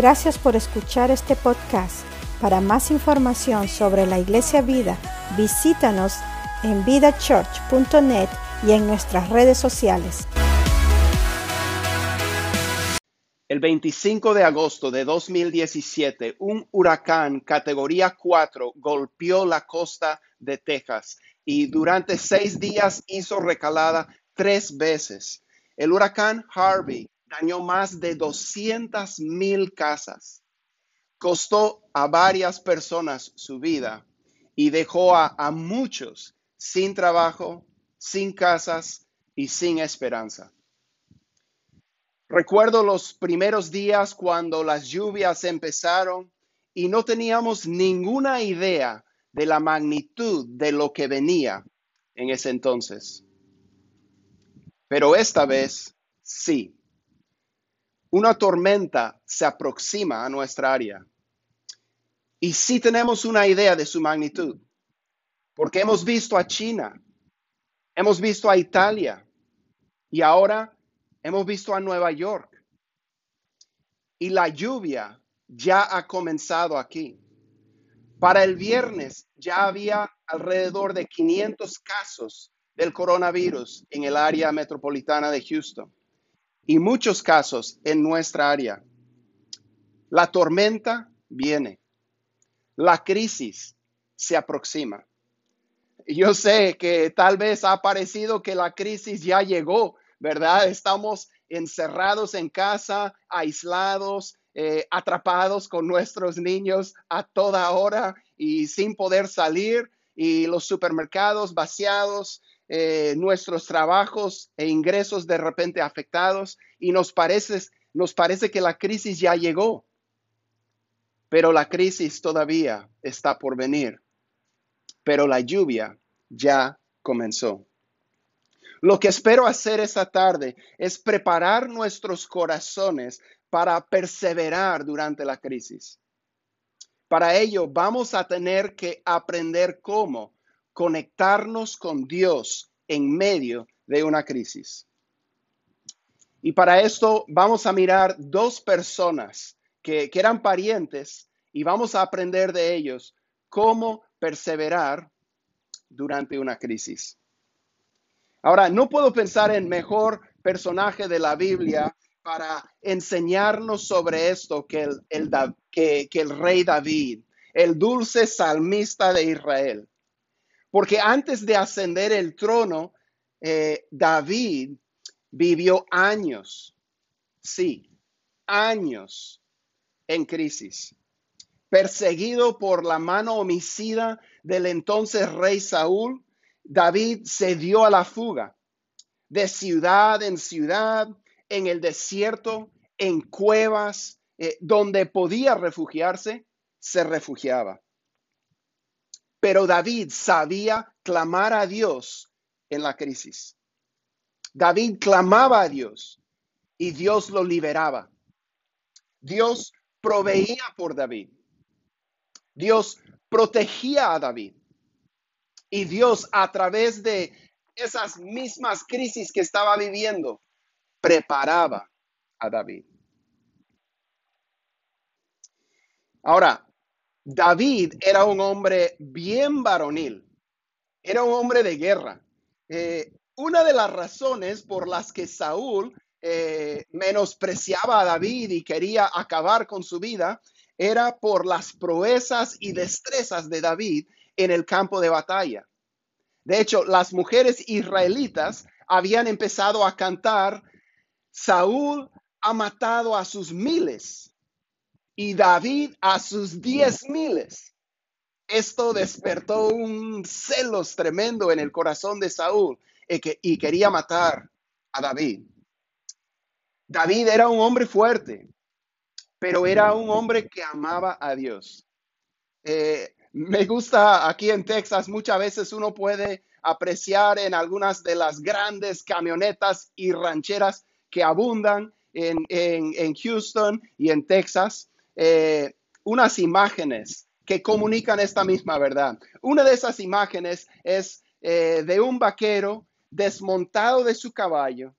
Gracias por escuchar este podcast. Para más información sobre la Iglesia Vida, visítanos en vidachurch.net y en nuestras redes sociales. El 25 de agosto de 2017, un huracán categoría 4 golpeó la costa de Texas y durante seis días hizo recalada tres veces. El huracán Harvey dañó más de 200 mil casas, costó a varias personas su vida y dejó a, a muchos sin trabajo, sin casas y sin esperanza. Recuerdo los primeros días cuando las lluvias empezaron y no teníamos ninguna idea de la magnitud de lo que venía en ese entonces. Pero esta vez sí. Una tormenta se aproxima a nuestra área. Y sí tenemos una idea de su magnitud, porque hemos visto a China, hemos visto a Italia y ahora Hemos visto a Nueva York. Y la lluvia ya ha comenzado aquí. Para el viernes ya había alrededor de 500 casos del coronavirus en el área metropolitana de Houston y muchos casos en nuestra área. La tormenta viene. La crisis se aproxima. Yo sé que tal vez ha parecido que la crisis ya llegó ¿verdad? Estamos encerrados en casa, aislados, eh, atrapados con nuestros niños a toda hora y sin poder salir y los supermercados vaciados, eh, nuestros trabajos e ingresos de repente afectados y nos parece, nos parece que la crisis ya llegó, pero la crisis todavía está por venir, pero la lluvia ya comenzó. Lo que espero hacer esta tarde es preparar nuestros corazones para perseverar durante la crisis. Para ello vamos a tener que aprender cómo conectarnos con Dios en medio de una crisis. Y para esto vamos a mirar dos personas que, eran parientes y vamos a aprender de ellos cómo perseverar durante una crisis. Ahora, no puedo pensar en mejor personaje de la Biblia para enseñarnos sobre esto que el, que, el rey David, el dulce salmista de Israel. Porque antes de ascender el trono, eh, David vivió años, sí, años en crisis, perseguido por la mano homicida del entonces rey Saúl David se dio a la fuga de ciudad en ciudad, en el desierto, en cuevas, eh, donde podía refugiarse, se refugiaba. Pero David sabía clamar a Dios en la crisis. David clamaba a Dios y Dios lo liberaba. Dios proveía por David. Dios protegía a David. Y Dios a través de esas mismas crisis que estaba viviendo, preparaba a David. Ahora, David era un hombre bien varonil, era un hombre de guerra. Eh, una de las razones por las que Saúl eh, menospreciaba a David y quería acabar con su vida era por las proezas y destrezas de David en el campo de batalla. De hecho, las mujeres israelitas habían empezado a cantar, Saúl ha matado a sus miles y David a sus diez miles. Esto despertó un celos tremendo en el corazón de Saúl y, quería matar a David. David era un hombre fuerte, pero era un hombre que amaba a Dios. Eh, me gusta aquí en Texas, muchas veces uno puede apreciar en algunas de las grandes camionetas y rancheras que abundan en, Houston y en Texas, eh, unas imágenes que comunican esta misma verdad. Una de esas imágenes es eh, de un vaquero desmontado de su caballo,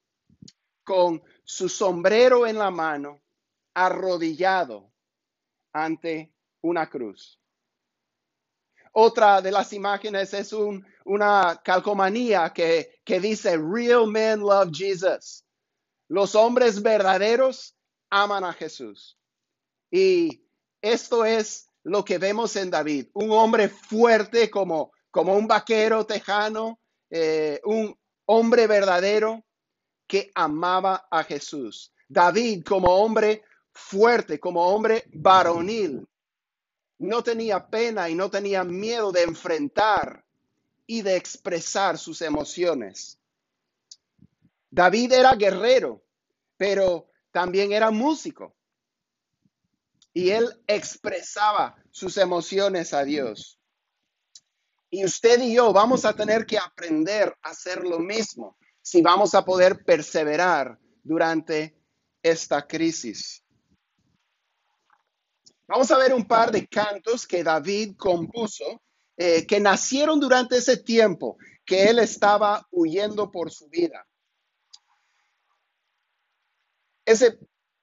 con su sombrero en la mano, arrodillado ante una cruz. Otra de las imágenes es una calcomanía que, que dice, Real men love Jesus. Los hombres verdaderos aman a Jesús. Y esto es lo que vemos en David, un hombre fuerte como, como un vaquero tejano, eh, un hombre verdadero que amaba a Jesús. David como hombre fuerte, como hombre varonil, no tenía pena y no tenía miedo de enfrentar y de expresar sus emociones. David era guerrero, pero también era músico. Y él expresaba sus emociones a Dios. Y usted y yo vamos a tener que aprender a hacer lo mismo si vamos a poder perseverar durante esta crisis. Vamos a ver un par de cantos que David compuso, eh, que nacieron durante ese tiempo que él estaba huyendo por su vida. Ese,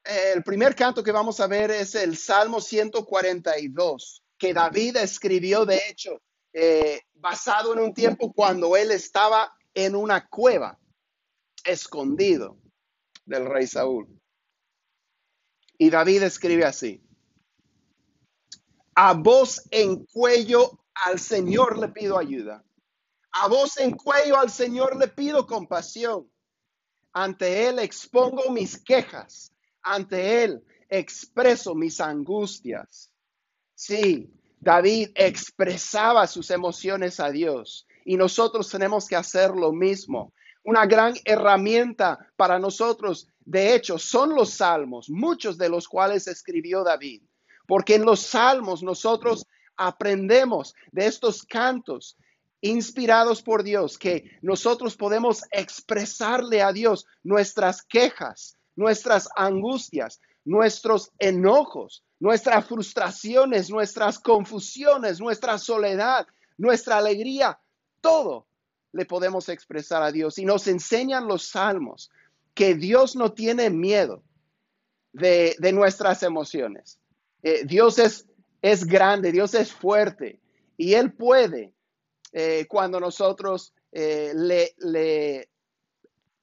el primer canto que vamos a ver es el Salmo 142, que David escribió, de hecho, eh, basado en un tiempo cuando él estaba en una cueva, escondido del rey Saúl. Y David escribe así a voz en cuello al Señor le pido ayuda. A voz en cuello al Señor le pido compasión. Ante Él expongo mis quejas. Ante Él expreso mis angustias. Sí, David expresaba sus emociones a Dios y nosotros tenemos que hacer lo mismo. Una gran herramienta para nosotros, de hecho, son los salmos, muchos de los cuales escribió David porque en los salmos nosotros aprendemos de estos cantos inspirados por Dios, que nosotros podemos expresarle a Dios nuestras quejas, nuestras angustias, nuestros enojos, nuestras frustraciones, nuestras confusiones, nuestra soledad, nuestra alegría, todo le podemos expresar a Dios. Y nos enseñan los salmos que Dios no tiene miedo de, de nuestras emociones. Eh, Dios es, es grande, Dios es fuerte y Él puede, eh, cuando nosotros eh, le, le,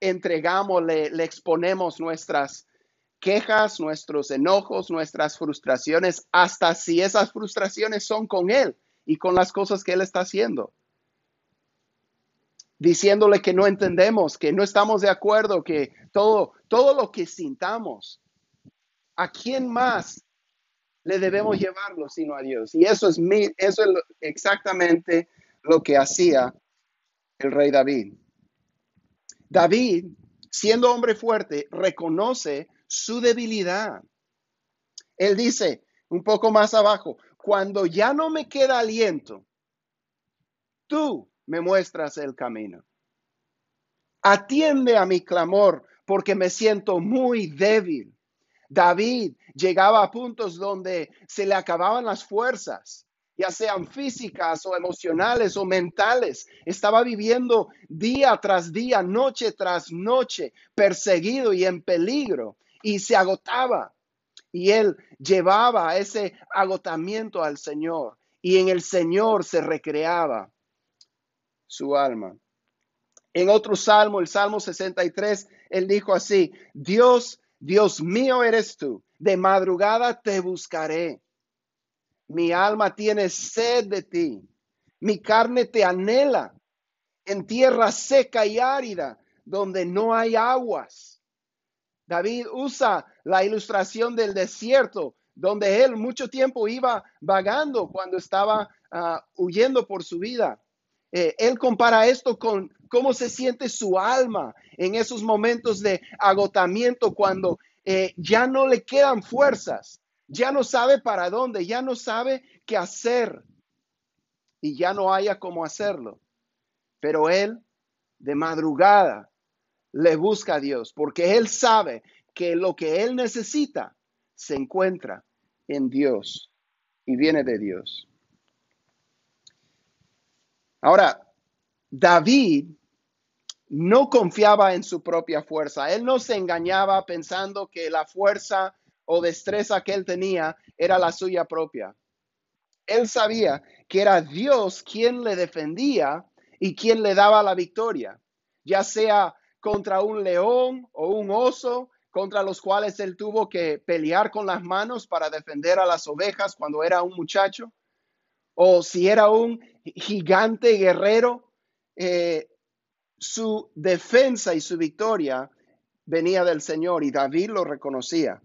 entregamos, le, le exponemos nuestras quejas, nuestros enojos, nuestras frustraciones, hasta si esas frustraciones son con Él y con las cosas que Él está haciendo. Diciéndole que no entendemos, que no estamos de acuerdo, que todo, todo lo que sintamos, ¿a quién más le debemos llevarlo sino a Dios. Y eso es, mi, eso es exactamente lo que hacía el rey David. David, siendo hombre fuerte, reconoce su debilidad. Él dice un poco más abajo, cuando ya no me queda aliento, tú me muestras el camino. Atiende a mi clamor porque me siento muy débil. David llegaba a puntos donde se le acababan las fuerzas, ya sean físicas o emocionales o mentales. Estaba viviendo día tras día, noche tras noche, perseguido y en peligro, y se agotaba. Y él llevaba ese agotamiento al Señor, y en el Señor se recreaba su alma. En otro salmo, el Salmo 63, él dijo así, Dios Dios mío eres tú, de madrugada te buscaré. Mi alma tiene sed de ti, mi carne te anhela en tierra seca y árida, donde no hay aguas. David usa la ilustración del desierto, donde él mucho tiempo iba vagando cuando estaba ah, huyendo por su vida. Eh, él compara esto con cómo se siente su alma en esos momentos de agotamiento cuando eh, ya no le quedan fuerzas, ya no sabe para dónde, ya no sabe qué hacer y ya no haya cómo hacerlo. Pero él de madrugada le busca a Dios porque él sabe que lo que él necesita se encuentra en Dios y viene de Dios. Ahora, David no confiaba en su propia fuerza. Él no se engañaba pensando que la fuerza o destreza que él tenía era la suya propia. Él sabía que era Dios quien le defendía y quien le daba la victoria, ya sea contra un león o un oso contra los cuales él tuvo que pelear con las manos para defender a las ovejas cuando era un muchacho, o si era un gigante guerrero, eh, su defensa y su victoria venía del Señor y David lo reconocía.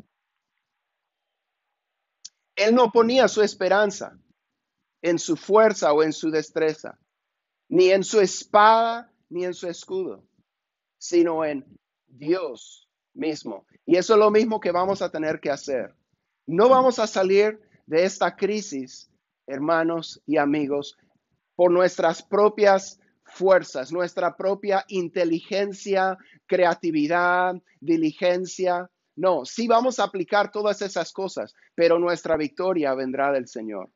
Él no ponía su esperanza en su fuerza o en su destreza, ni en su espada, ni en su escudo, sino en Dios mismo. Y eso es lo mismo que vamos a tener que hacer. No vamos a salir de esta crisis, hermanos y amigos, por nuestras propias fuerzas, nuestra propia inteligencia, creatividad, diligencia. No, sí vamos a aplicar todas esas cosas, pero nuestra victoria vendrá del Señor.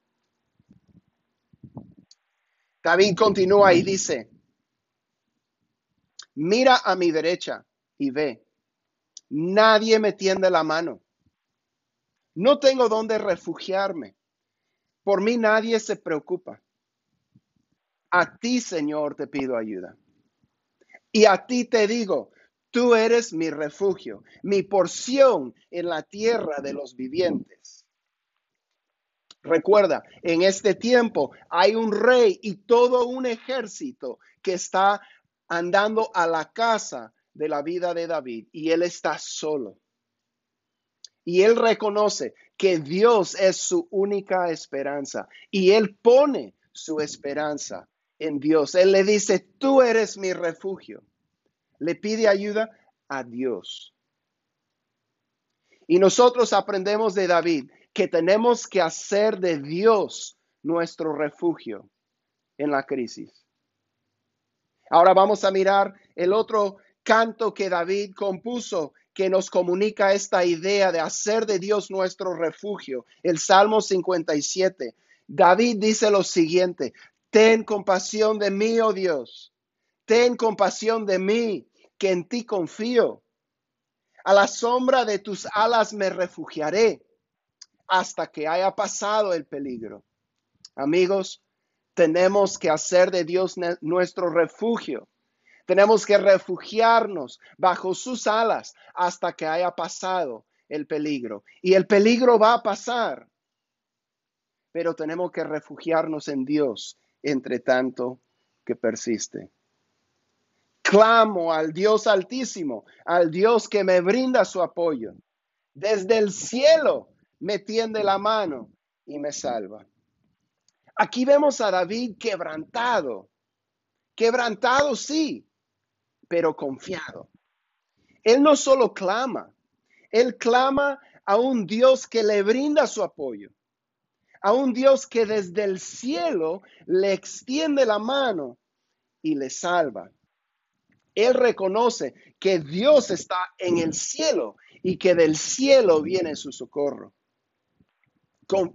David continúa y dice, mira a mi derecha y ve, nadie me tiende la mano. No tengo dónde refugiarme. Por mí nadie se preocupa. A ti, Señor, te pido ayuda. Y a ti te digo, tú eres mi refugio, mi porción en la tierra de los vivientes. Recuerda, en este tiempo hay un rey y todo un ejército que está andando a la casa de la vida de David y él está solo. Y él reconoce que Dios es su única esperanza y él pone su esperanza en Dios. Él le dice, tú eres mi refugio. Le pide ayuda a Dios. Y nosotros aprendemos de David que tenemos que hacer de Dios nuestro refugio en la crisis. Ahora vamos a mirar el otro canto que David compuso que nos comunica esta idea de hacer de Dios nuestro refugio. El Salmo 57. David dice lo siguiente, ten compasión de mí, oh Dios, ten compasión de mí, que en ti confío. A la sombra de tus alas me refugiaré hasta que haya pasado el peligro. Amigos, tenemos que hacer de Dios nuestro refugio. Tenemos que refugiarnos bajo sus alas hasta que haya pasado el peligro. Y el peligro va a pasar, pero tenemos que refugiarnos en Dios entre tanto que persiste. Clamo al Dios altísimo, al Dios que me brinda su apoyo. Desde el cielo me tiende la mano y me salva. Aquí vemos a David quebrantado, quebrantado sí, pero confiado. Él no solo clama, él clama a un Dios que le brinda su apoyo, a un Dios que desde el cielo le extiende la mano y le salva. Él reconoce que Dios está en el cielo y que del cielo viene su socorro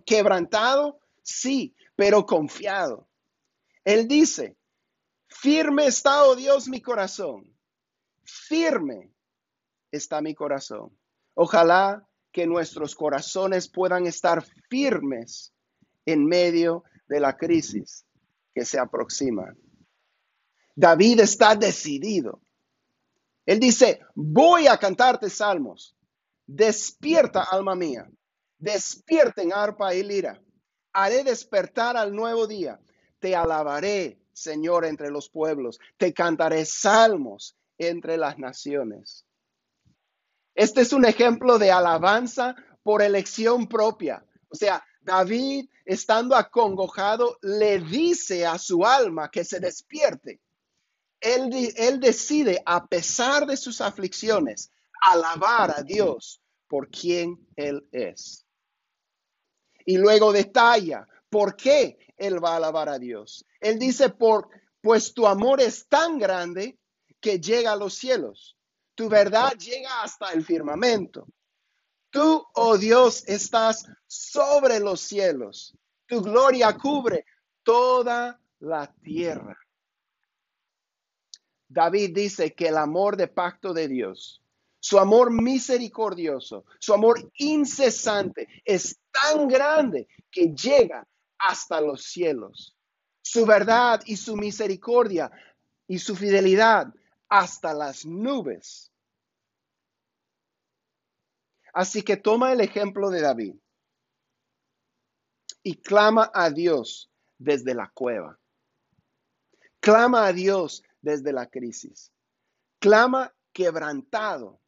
quebrantado, sí, pero confiado. Él dice, firme está, oh Dios, mi corazón. Firme está mi corazón. Ojalá que nuestros corazones puedan estar firmes en medio de la crisis que se aproxima. David está decidido. Él dice, voy a cantarte salmos. Despierta, alma mía. Despierten arpa y lira. Haré despertar al nuevo día. Te alabaré, Señor, entre los pueblos. Te cantaré salmos entre las naciones. Este es un ejemplo de alabanza por elección propia. O sea, David, estando acongojado, le dice a su alma que se despierte. Él, decide, a pesar de sus aflicciones, alabar a Dios por quien Él es y luego detalla por qué él va a alabar a Dios. Él dice, por, pues tu amor es tan grande que llega a los cielos. Tu verdad llega hasta el firmamento. Tú, oh Dios, estás sobre los cielos. Tu gloria cubre toda la tierra. David dice que el amor de pacto de Dios su amor misericordioso, su amor incesante es tan grande que llega hasta los cielos. Su verdad y su misericordia y su fidelidad hasta las nubes. Así que toma el ejemplo de David y clama a Dios desde la cueva. Clama a Dios desde la crisis. Clama quebrantado,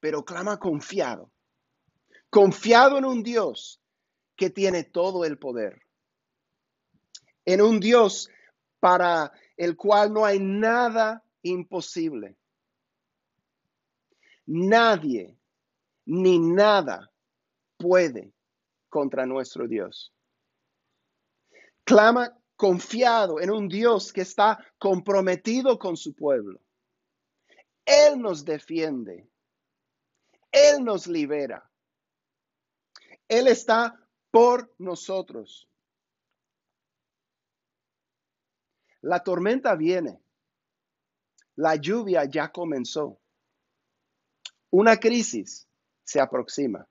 pero clama confiado. Confiado en un Dios que tiene todo el poder. En un Dios para el cual no hay nada imposible. Nadie ni nada puede contra nuestro Dios. Clama confiado en un Dios que está comprometido con su pueblo. Él nos defiende. Él nos libera. Él está por nosotros. La tormenta viene. La lluvia ya comenzó. Una crisis se aproxima.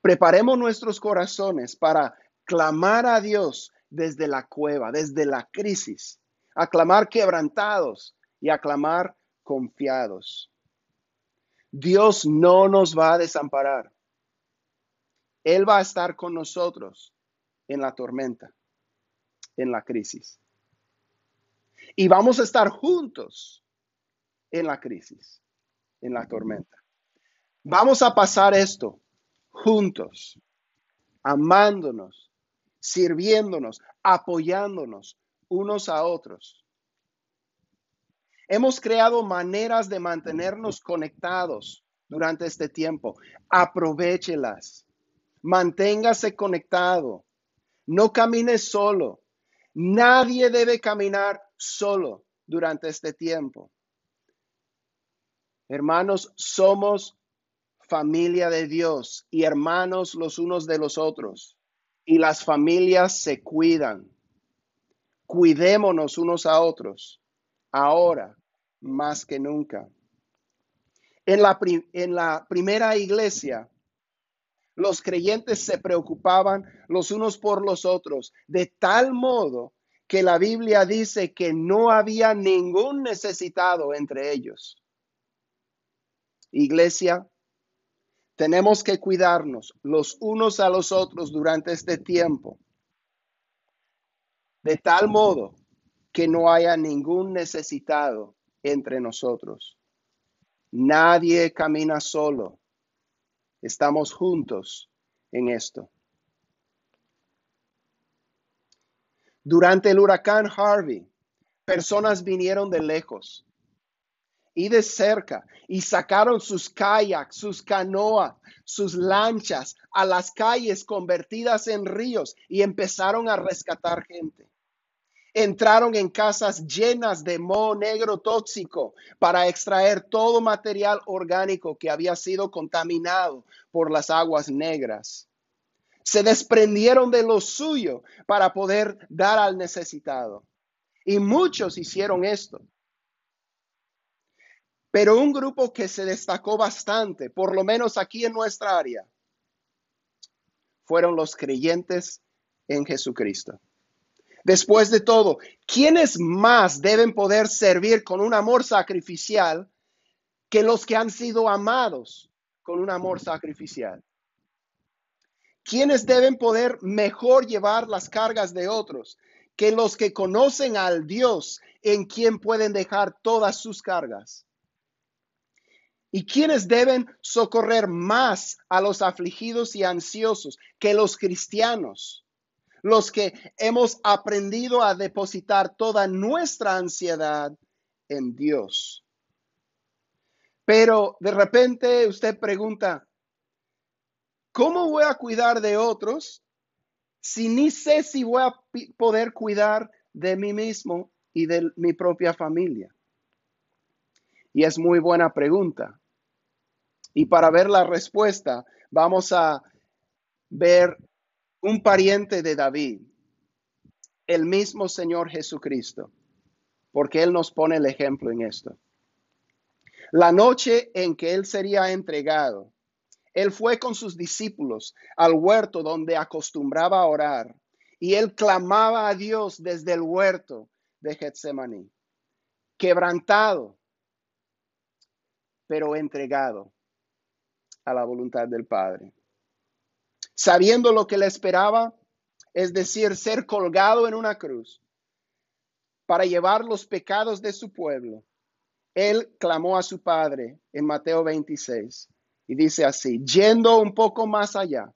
Preparemos nuestros corazones para clamar a Dios desde la cueva, desde la crisis, a clamar quebrantados y a clamar confiados. Dios no nos va a desamparar. Él va a estar con nosotros en la tormenta, en la crisis. Y vamos a estar juntos en la crisis, en la tormenta. Vamos a pasar esto juntos, amándonos, sirviéndonos, apoyándonos unos a otros. Hemos creado maneras de mantenernos conectados durante este tiempo. Aprovechelas. Manténgase conectado. No camine solo. Nadie debe caminar solo durante este tiempo. Hermanos, somos familia de Dios y hermanos los unos de los otros. Y las familias se cuidan. Cuidémonos unos a otros, ahora más que nunca. En la, en la primera iglesia, los creyentes se preocupaban los unos por los otros, de tal modo que la Biblia dice que no había ningún necesitado entre ellos. Iglesia, tenemos que cuidarnos los unos a los otros durante este tiempo, de tal modo que no haya ningún necesitado entre nosotros. Nadie camina solo. Estamos juntos en esto. Durante el huracán Harvey, personas vinieron de lejos y de cerca y sacaron sus kayaks, sus canoas, sus lanchas a las calles convertidas en ríos y empezaron a rescatar gente. Entraron en casas llenas de moho negro tóxico para extraer todo material orgánico que había sido contaminado por las aguas negras. Se desprendieron de lo suyo para poder dar al necesitado. Y muchos hicieron esto. Pero un grupo que se destacó bastante, por lo menos aquí en nuestra área, fueron los creyentes en Jesucristo. Después de todo, ¿quiénes más deben poder servir con un amor sacrificial que los que han sido amados con un amor sacrificial? ¿Quiénes deben poder mejor llevar las cargas de otros que los que conocen al Dios en quien pueden dejar todas sus cargas? ¿Y quiénes deben socorrer más a los afligidos y ansiosos que los cristianos? Los que hemos aprendido a depositar toda nuestra ansiedad en Dios. Pero de repente usted pregunta, ¿cómo voy a cuidar de otros si ni sé si voy a poder cuidar de mí mismo y de mi propia familia? Y es muy buena pregunta. Y para ver la respuesta, vamos a ver un pariente de David, el mismo Señor Jesucristo, porque Él nos pone el ejemplo en esto. La noche en que él sería entregado, él fue con sus discípulos al huerto donde acostumbraba a orar y él clamaba a Dios desde el huerto de Getsemaní, quebrantado, pero entregado a la voluntad del Padre. Sabiendo lo que le esperaba, es decir, ser colgado en una cruz para llevar los pecados de su pueblo, él clamó a su Padre en Mateo 26 y dice así, yendo un poco más allá,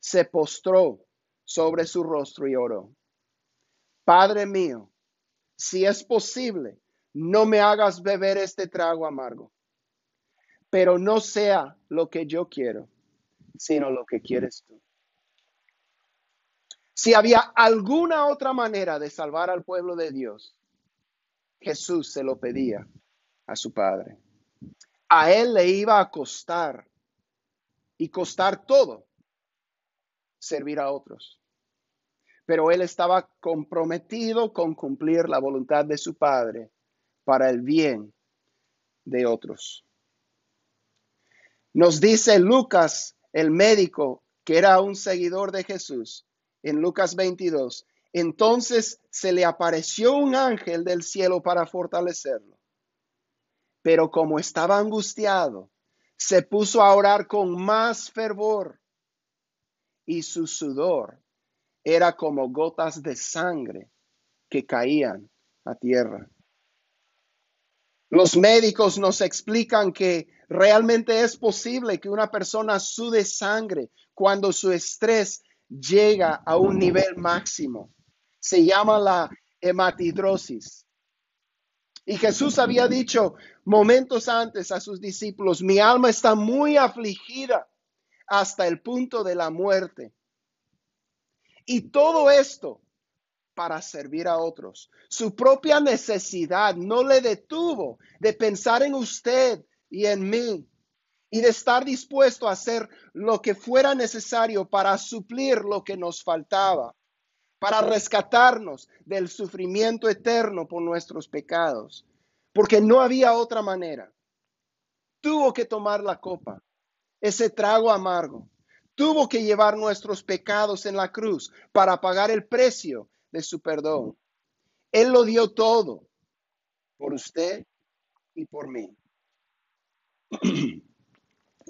se postró sobre su rostro y oró. Padre mío, si es posible, no me hagas beber este trago amargo, pero no sea lo que yo quiero, sino lo que quieres tú. Si había alguna otra manera de salvar al pueblo de Dios, Jesús se lo pedía a su Padre a él le iba a costar y costar todo servir a otros. Pero él estaba comprometido con cumplir la voluntad de su Padre para el bien de otros. Nos dice Lucas, el médico, que era un seguidor de Jesús, en Lucas 22, entonces se le apareció un ángel del cielo para fortalecerlo pero como estaba angustiado, se puso a orar con más fervor y su sudor era como gotas de sangre que caían a tierra. Los médicos nos explican que realmente es posible que una persona sude sangre cuando su estrés llega a un nivel máximo. Se llama la hematidrosis. Y Jesús había dicho momentos antes a sus discípulos, mi alma está muy afligida hasta el punto de la muerte. Y todo esto para servir a otros. Su propia necesidad no le detuvo de pensar en usted y en mí y de estar dispuesto a hacer lo que fuera necesario para suplir lo que nos faltaba para rescatarnos del sufrimiento eterno por nuestros pecados, porque no había otra manera. Tuvo que tomar la copa, ese trago amargo. Tuvo que llevar nuestros pecados en la cruz para pagar el precio de su perdón. Él lo dio todo por usted y por mí.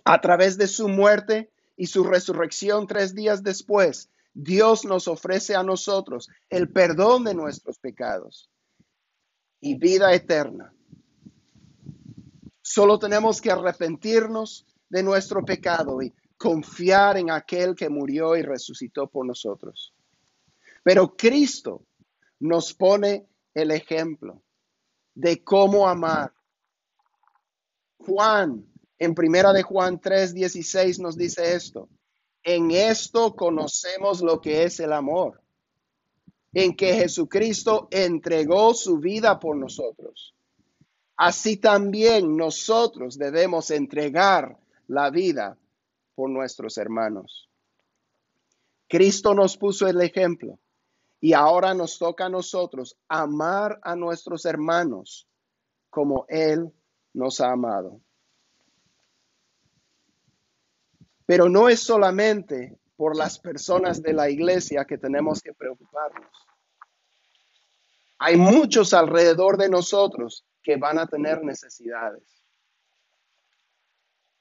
A través de su muerte y su resurrección tres días después, Dios nos ofrece a nosotros el perdón de nuestros pecados y vida eterna. Solo tenemos que arrepentirnos de nuestro pecado y confiar en aquel que murió y resucitó por nosotros. Pero Cristo nos pone el ejemplo de cómo amar. Juan, en primera de Juan 3:16 nos dice esto. En esto conocemos lo que es el amor, en que Jesucristo entregó su vida por nosotros. Así también nosotros debemos entregar la vida por nuestros hermanos. Cristo nos puso el ejemplo y ahora nos toca a nosotros amar a nuestros hermanos como Él nos ha amado. Pero no es solamente por las personas de la iglesia que tenemos que preocuparnos. Hay muchos alrededor de nosotros que van a tener necesidades.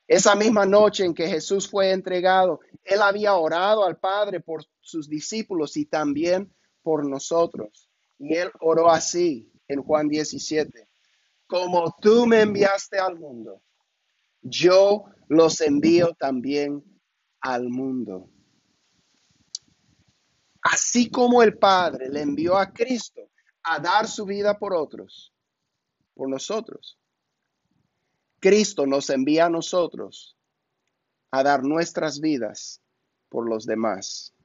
Esa misma noche en que Jesús fue entregado, Él había orado al Padre por sus discípulos y también por nosotros. Y Él oró así en Juan 17, como tú me enviaste al mundo, yo los envío también al mundo. Así como el Padre le envió a Cristo a dar su vida por otros, por nosotros. Cristo nos envía a nosotros a dar nuestras vidas por los demás.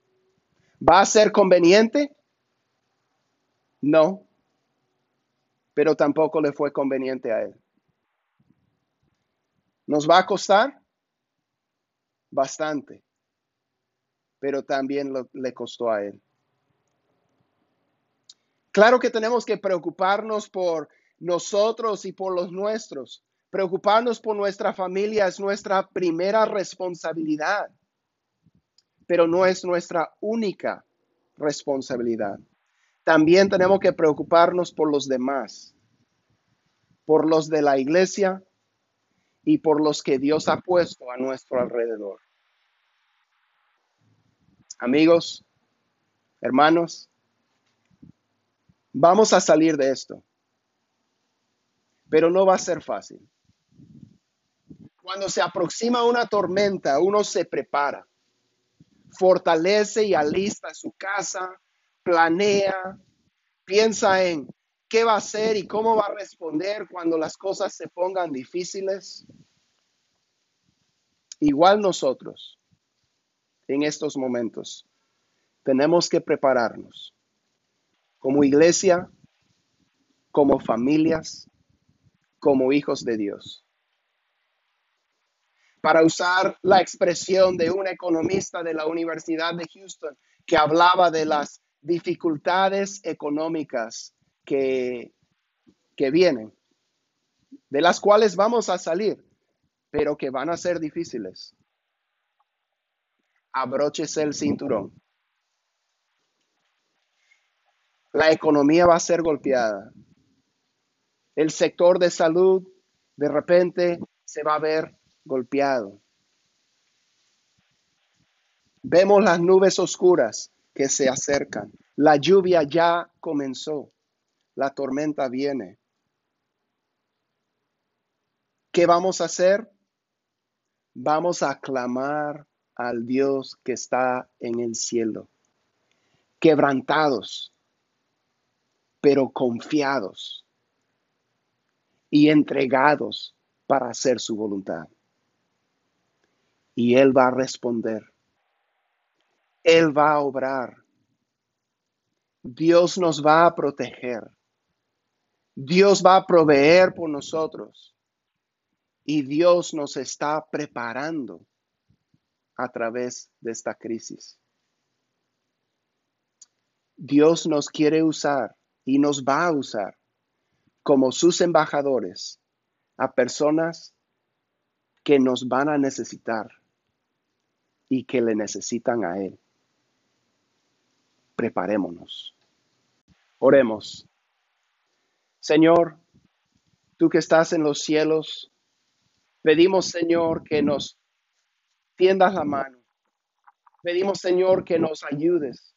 ¿Va a ser conveniente? No, pero tampoco le fue conveniente a él. ¿Nos va a costar? Bastante, pero también le costó a él. Claro que tenemos que preocuparnos por nosotros y por los nuestros, Preocuparnos por nuestra familia es nuestra primera responsabilidad, pero no es nuestra única responsabilidad. También tenemos que preocuparnos por los demás, por los de la iglesia y por los que Dios ha puesto a nuestro alrededor. Amigos, hermanos, vamos a salir de esto, pero no va a ser fácil. Cuando se aproxima una tormenta, uno se prepara, fortalece y alista su casa, planea, piensa en qué va a hacer y cómo va a responder cuando las cosas se pongan difíciles. Igual nosotros, en estos momentos, tenemos que prepararnos como iglesia, como familias, como hijos de Dios. Para usar la expresión de un economista de la Universidad de Houston que hablaba de las dificultades económicas que, que vienen, de las cuales vamos a salir, pero que van a ser difíciles. Abróchese el cinturón. La economía va a ser golpeada. El sector de salud de repente se va a ver golpeado. Vemos las nubes oscuras que se acercan. La lluvia ya comenzó. La tormenta viene. ¿Qué vamos a hacer? Vamos a clamar al Dios que está en el cielo, quebrantados, pero confiados y entregados para hacer su voluntad. Y Él va a responder. Él va a obrar. Dios nos va a proteger. Dios va a proveer por nosotros. Y Dios nos está preparando a través de esta crisis. Dios nos quiere usar y nos va a usar como sus embajadores a personas que nos van a necesitar y que le necesitan a Él. Preparémonos. Oremos. Señor, tú que estás en los cielos, pedimos, Señor, que nos tiendas la mano. Pedimos, Señor, que nos ayudes.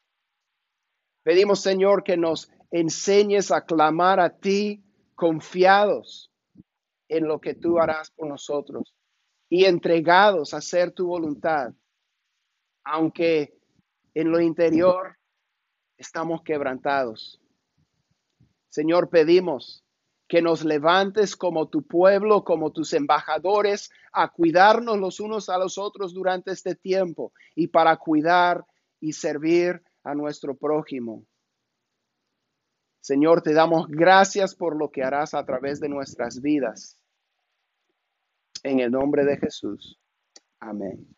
Pedimos, Señor, que nos enseñes a clamar a ti confiados en lo que tú harás por nosotros y entregados a hacer tu voluntad, aunque en lo interior estamos quebrantados. Señor, pedimos que nos levantes como tu pueblo, como tus embajadores, a cuidarnos los unos a los otros durante este tiempo y para cuidar y servir a nuestro prójimo. Señor, te damos gracias por lo que harás a través de nuestras vidas. En el nombre de Jesús. Amén.